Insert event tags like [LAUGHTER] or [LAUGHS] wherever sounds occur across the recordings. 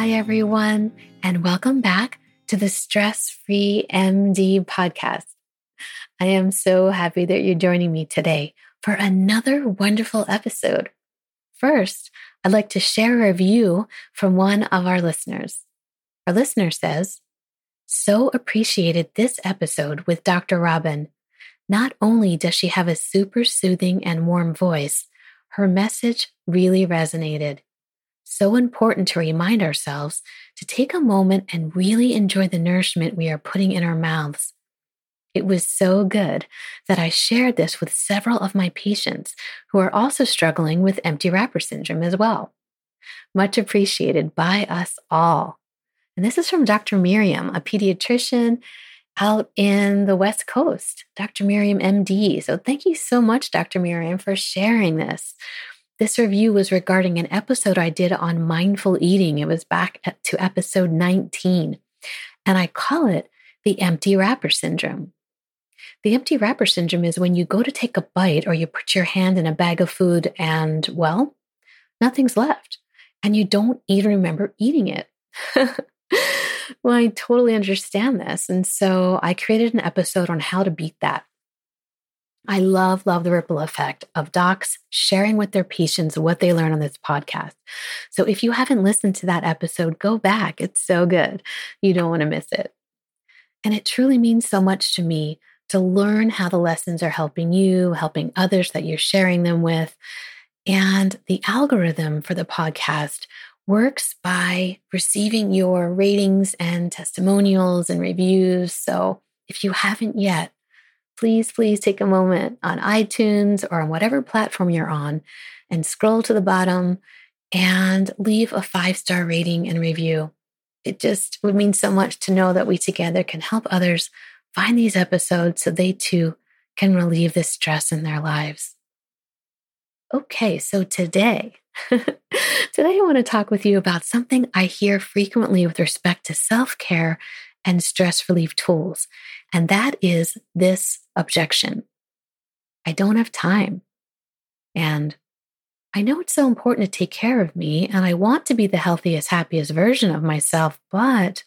Hi, everyone, and welcome back to the Stress Free MD podcast. I am so happy that you're joining me today for another wonderful episode. First, I'd like to share a review from one of our listeners. Our listener says, So appreciated this episode with Dr. Robyn. Not only does she have a super soothing and warm voice, her message really resonated so important to remind ourselves to take a moment and really enjoy the nourishment we are putting in our mouths. It was so good that I shared this with several of my patients who are also struggling with empty wrapper syndrome as well. Much appreciated by us all. And this is from Dr. Miriam, a pediatrician out in the West Coast, Dr. Miriam MD. So thank you so much, Dr. Miriam, for sharing this. This review was regarding an episode I did on mindful eating. It was back to episode 19, and I call it the empty wrapper syndrome. The empty wrapper syndrome is when you go to take a bite or you put your hand in a bag of food and, well, nothing's left, and you don't even remember eating it. [LAUGHS] well, I totally understand this. And so I created an episode on how to beat that. I love, love the ripple effect of docs sharing with their patients what they learn on this podcast. So if you haven't listened to that episode, go back. It's so good. You don't want to miss it. And it truly means so much to me to learn how the lessons are helping you, helping others that you're sharing them with. And the algorithm for the podcast works by receiving your ratings and testimonials and reviews. So if you haven't yet, please, please take a moment on iTunes or on whatever platform you're on and scroll to the bottom and leave a five star rating and review. It just would mean so much to know that we together can help others find these episodes so they too can relieve the stress in their lives. Okay, so today, [LAUGHS] today I want to talk with you about something I hear frequently with respect to self care and stress relief tools. And that is this objection I don't have time. And I know it's so important to take care of me, and I want to be the healthiest, happiest version of myself, but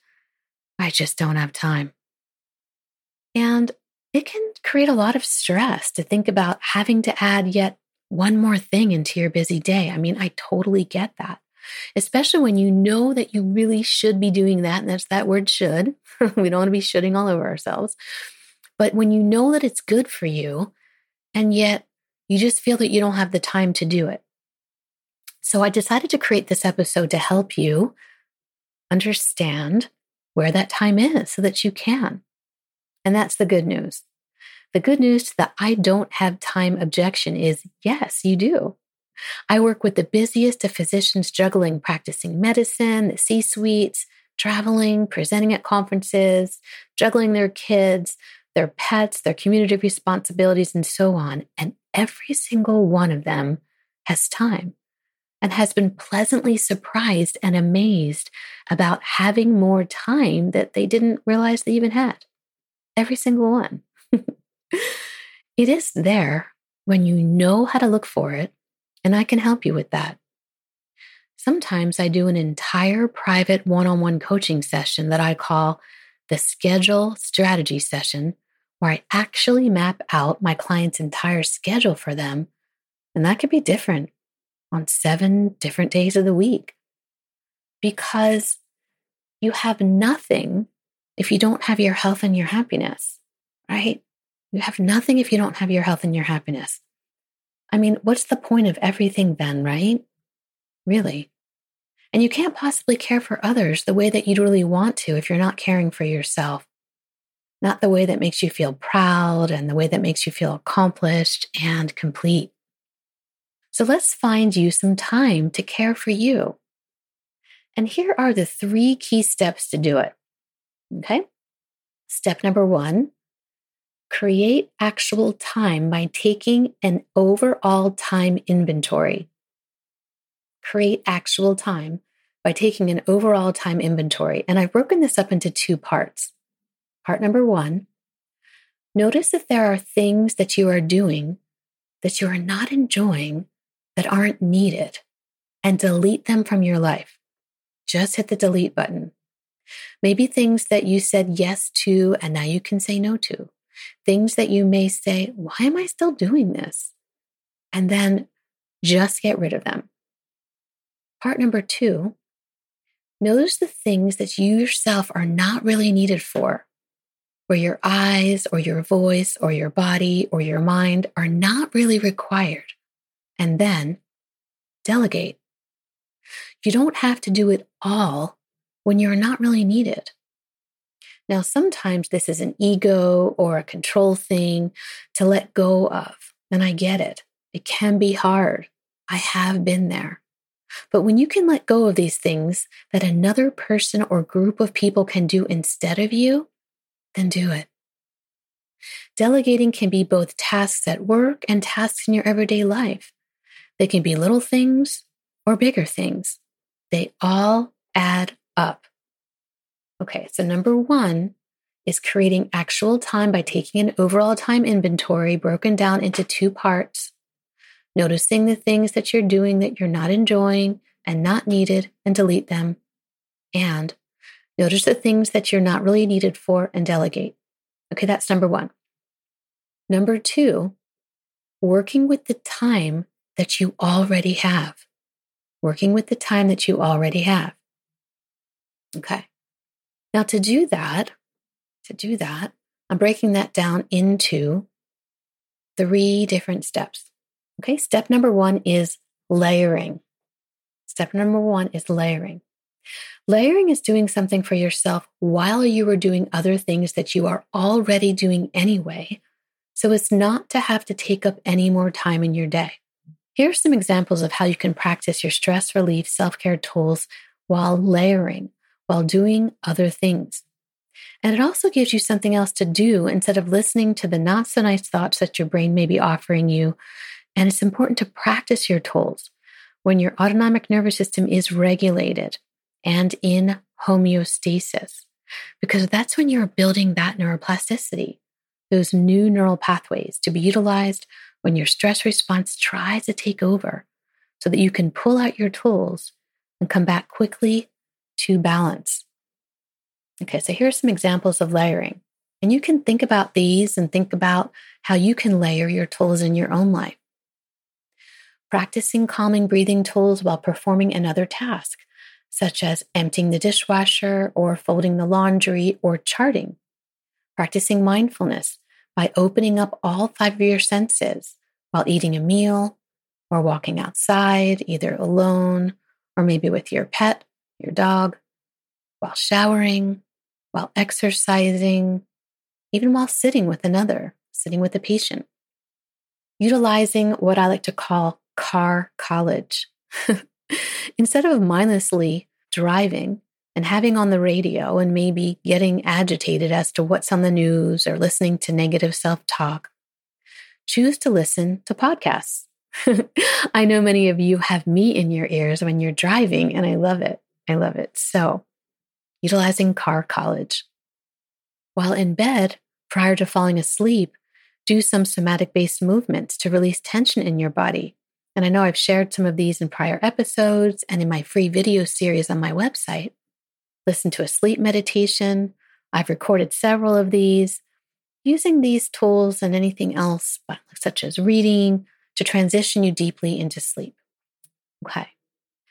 I just don't have time. And it can create a lot of stress to think about having to add yet one more thing into your busy day. I mean, I totally get that especially when you know that you really should be doing that. And that's that word should. [LAUGHS] we don't want to be shooting all over ourselves. But when you know that it's good for you, and yet you just feel that you don't have the time to do it. So I decided to create this episode to help you understand where that time is so that you can. And that's the good news. The good news to the I don't have time objection is yes, you do. I work with the busiest of physicians juggling practicing medicine, the C suites, traveling, presenting at conferences, juggling their kids, their pets, their community responsibilities, and so on. And every single one of them has time and has been pleasantly surprised and amazed about having more time that they didn't realize they even had. Every single one. [LAUGHS] it is there when you know how to look for it, and I can help you with that. Sometimes I do an entire private one on one coaching session that I call the schedule strategy session, where I actually map out my client's entire schedule for them. And that could be different on seven different days of the week because you have nothing if you don't have your health and your happiness, right? You have nothing if you don't have your health and your happiness. I mean, what's the point of everything then, right? Really. And you can't possibly care for others the way that you'd really want to if you're not caring for yourself. Not the way that makes you feel proud and the way that makes you feel accomplished and complete. So let's find you some time to care for you. And here are the three key steps to do it. Okay. Step number one create actual time by taking an overall time inventory. Create actual time by taking an overall time inventory. And I've broken this up into two parts. Part number one notice if there are things that you are doing that you are not enjoying that aren't needed and delete them from your life. Just hit the delete button. Maybe things that you said yes to and now you can say no to. Things that you may say, why am I still doing this? And then just get rid of them. Part number two, notice the things that you yourself are not really needed for, where your eyes or your voice or your body or your mind are not really required and then delegate. You don't have to do it all when you're not really needed. Now, sometimes this is an ego or a control thing to let go of, and I get it. It can be hard. I have been there. But when you can let go of these things that another person or group of people can do instead of you, then do it. Delegating can be both tasks at work and tasks in your everyday life. They can be little things or bigger things. They all add up. Okay, so number one is creating actual time by taking an overall time inventory broken down into two parts, noticing the things that you're doing that you're not enjoying and not needed and delete them, and notice the things that you're not really needed for and delegate. Okay, that's number one. Number two, working with the time that you already have. Working with the time that you already have. Okay. Now, to do that, to do that, I'm breaking that down into three different steps. Okay. Step number one is layering. Step number one is layering. Layering is doing something for yourself while you are doing other things that you are already doing anyway. So it's not to have to take up any more time in your day. Here are some examples of how you can practice your stress relief self care tools while layering, while doing other things. And it also gives you something else to do instead of listening to the not so nice thoughts that your brain may be offering you. And it's important to practice your tools when your autonomic nervous system is regulated and in homeostasis, because that's when you're building that neuroplasticity, those new neural pathways to be utilized when your stress response tries to take over so that you can pull out your tools and come back quickly to balance. Okay, so here are some examples of layering. And you can think about these and think about how you can layer your tools in your own life. Practicing calming breathing tools while performing another task, such as emptying the dishwasher or folding the laundry or charting. Practicing mindfulness by opening up all five of your senses while eating a meal or walking outside, either alone or maybe with your pet, your dog, while showering, while exercising, even while sitting with another sitting with a patient. Utilizing what I like to call car college. [LAUGHS] Instead of mindlessly driving and having on the radio and maybe getting agitated as to what's on the news or listening to negative self talk, choose to listen to podcasts. [LAUGHS] I know many of you have me in your ears when you're driving, and I love it. I love it. So, utilizing car college. While in bed, prior to falling asleep, do some somatic based movements to release tension in your body. And I know I've shared some of these in prior episodes and in my free video series on my website. Listen to a sleep meditation. I've recorded several of these. Using these tools and anything else, such as reading, to transition you deeply into sleep. Okay.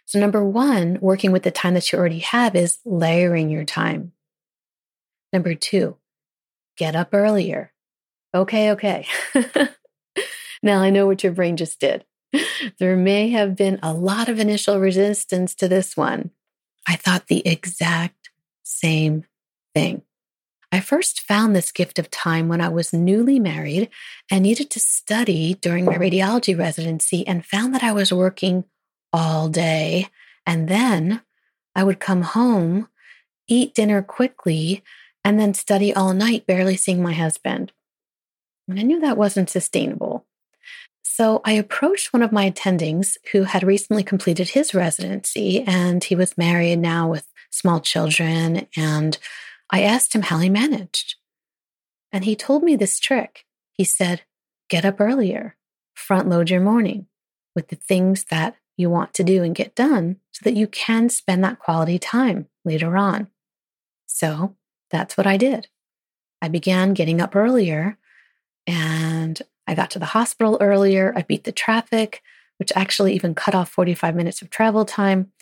So, number one, working with the time that you already have is layering your time. Number two, get up earlier. Okay, okay. [LAUGHS] now I know what your brain just did. [LAUGHS] There may have been a lot of initial resistance to this one. I thought the exact same thing. I first found this gift of time when I was newly married and needed to study during my radiology residency and found that I was working all day. And then I would come home, eat dinner quickly, and then study all night, barely seeing my husband. And I knew that wasn't sustainable. So I approached one of my attendings who had recently completed his residency and he was married now with small children. And I asked him how he managed. And he told me this trick. He said, Get up earlier, front load your morning with the things that you want to do and get done so that you can spend that quality time later on. So that's what I did. I began getting up earlier and I got to the hospital earlier. I beat the traffic, which actually even cut off 45 minutes of travel time.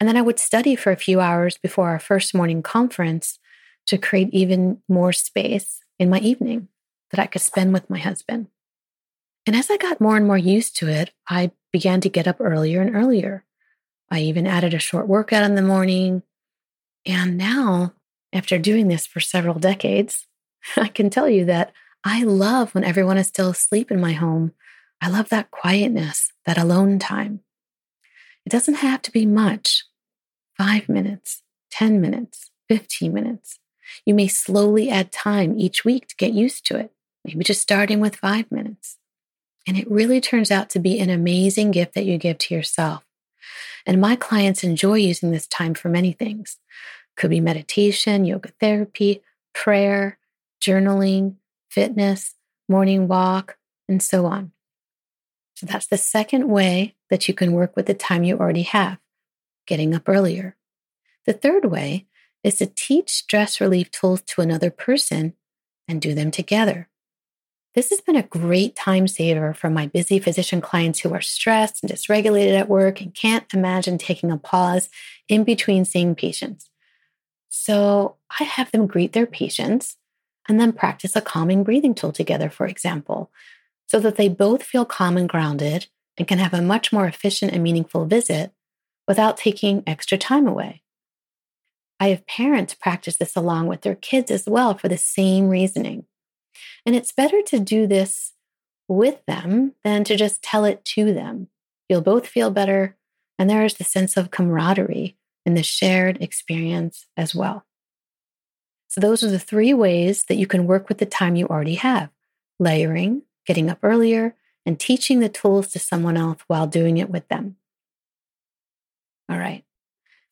And then I would study for a few hours before our first morning conference to create even more space in my evening that I could spend with my husband. And as I got more and more used to it, I began to get up earlier and earlier. I even added a short workout in the morning. And now after doing this for several decades, [LAUGHS] I can tell you that I love when everyone is still asleep in my home. I love that quietness, that alone time. It doesn't have to be much five minutes, 10 minutes, 15 minutes. You may slowly add time each week to get used to it, maybe just starting with five minutes. And it really turns out to be an amazing gift that you give to yourself. And my clients enjoy using this time for many things. Could be meditation, yoga therapy, prayer, journaling, fitness, morning walk, and so on. So that's the second way that you can work with the time you already have, getting up earlier. The third way is to teach stress relief tools to another person and do them together. This has been a great time saver for my busy physician clients who are stressed and dysregulated at work and can't imagine taking a pause in between seeing patients. So I have them greet their patients and then practice a calming breathing tool together, for example, so that they both feel calm and grounded and can have a much more efficient and meaningful visit without taking extra time away. I have parents practice this along with their kids as well for the same reasoning. And it's better to do this with them than to just tell it to them. You'll both feel better, and there is the sense of camaraderie in the shared experience as well. Those are the three ways that you can work with the time you already have layering, getting up earlier, and teaching the tools to someone else while doing it with them. All right.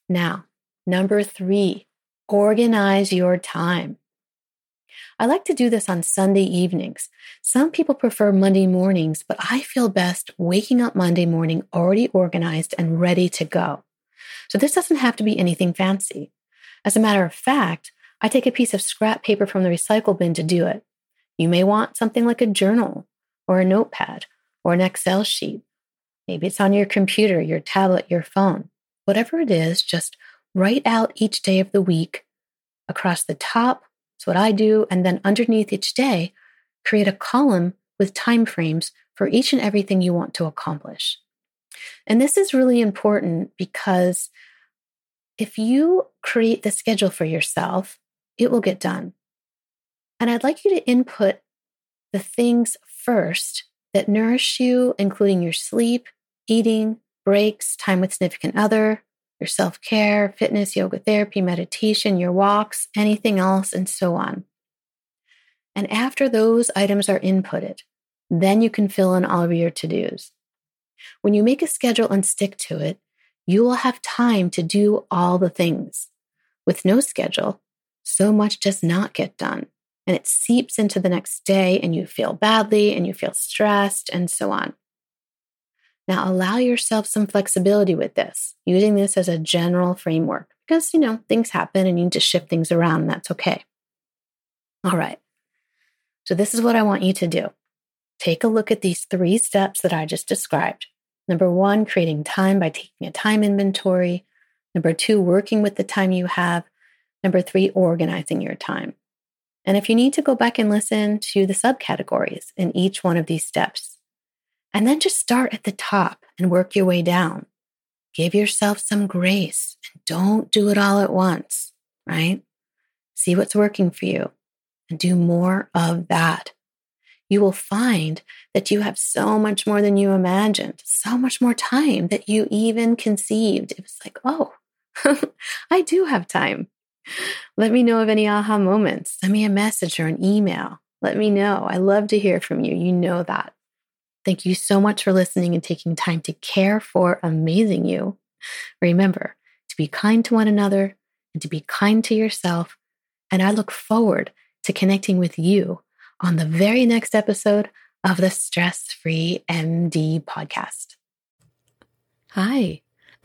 Now, number three, organize your time. I like to do this on Sunday evenings. Some people prefer Monday mornings, but I feel best waking up Monday morning already organized and ready to go. So this doesn't have to be anything fancy. As a matter of fact, I take a piece of scrap paper from the recycle bin to do it. You may want something like a journal or a notepad or an Excel sheet. Maybe it's on your computer, your tablet, your phone. Whatever it is, just write out each day of the week across the top. That's what I do. And then underneath each day, create a column with time frames for each and everything you want to accomplish. And this is really important because if you create the schedule for yourself, it will get done. And I'd like you to input the things first that nourish you, including your sleep, eating, breaks, time with significant other, your self care, fitness, yoga therapy, meditation, your walks, anything else, and so on. And after those items are inputted, then you can fill in all of your to dos. When you make a schedule and stick to it, you will have time to do all the things. With no schedule, so much does not get done. And it seeps into the next day, and you feel badly and you feel stressed, and so on. Now, allow yourself some flexibility with this, using this as a general framework because, you know, things happen and you need to shift things around, and that's okay. All right. So, this is what I want you to do take a look at these three steps that I just described. Number one, creating time by taking a time inventory. Number two, working with the time you have. Number three, organizing your time. And if you need to go back and listen to the subcategories in each one of these steps, and then just start at the top and work your way down. Give yourself some grace and don't do it all at once, right? See what's working for you and do more of that. You will find that you have so much more than you imagined, so much more time that you even conceived. It was like, oh, [LAUGHS] I do have time. Let me know of any aha moments. Send me a message or an email. Let me know. I love to hear from you. You know that. Thank you so much for listening and taking time to care for amazing you. Remember to be kind to one another and to be kind to yourself. And I look forward to connecting with you on the very next episode of the Stress Free MD podcast. Hi,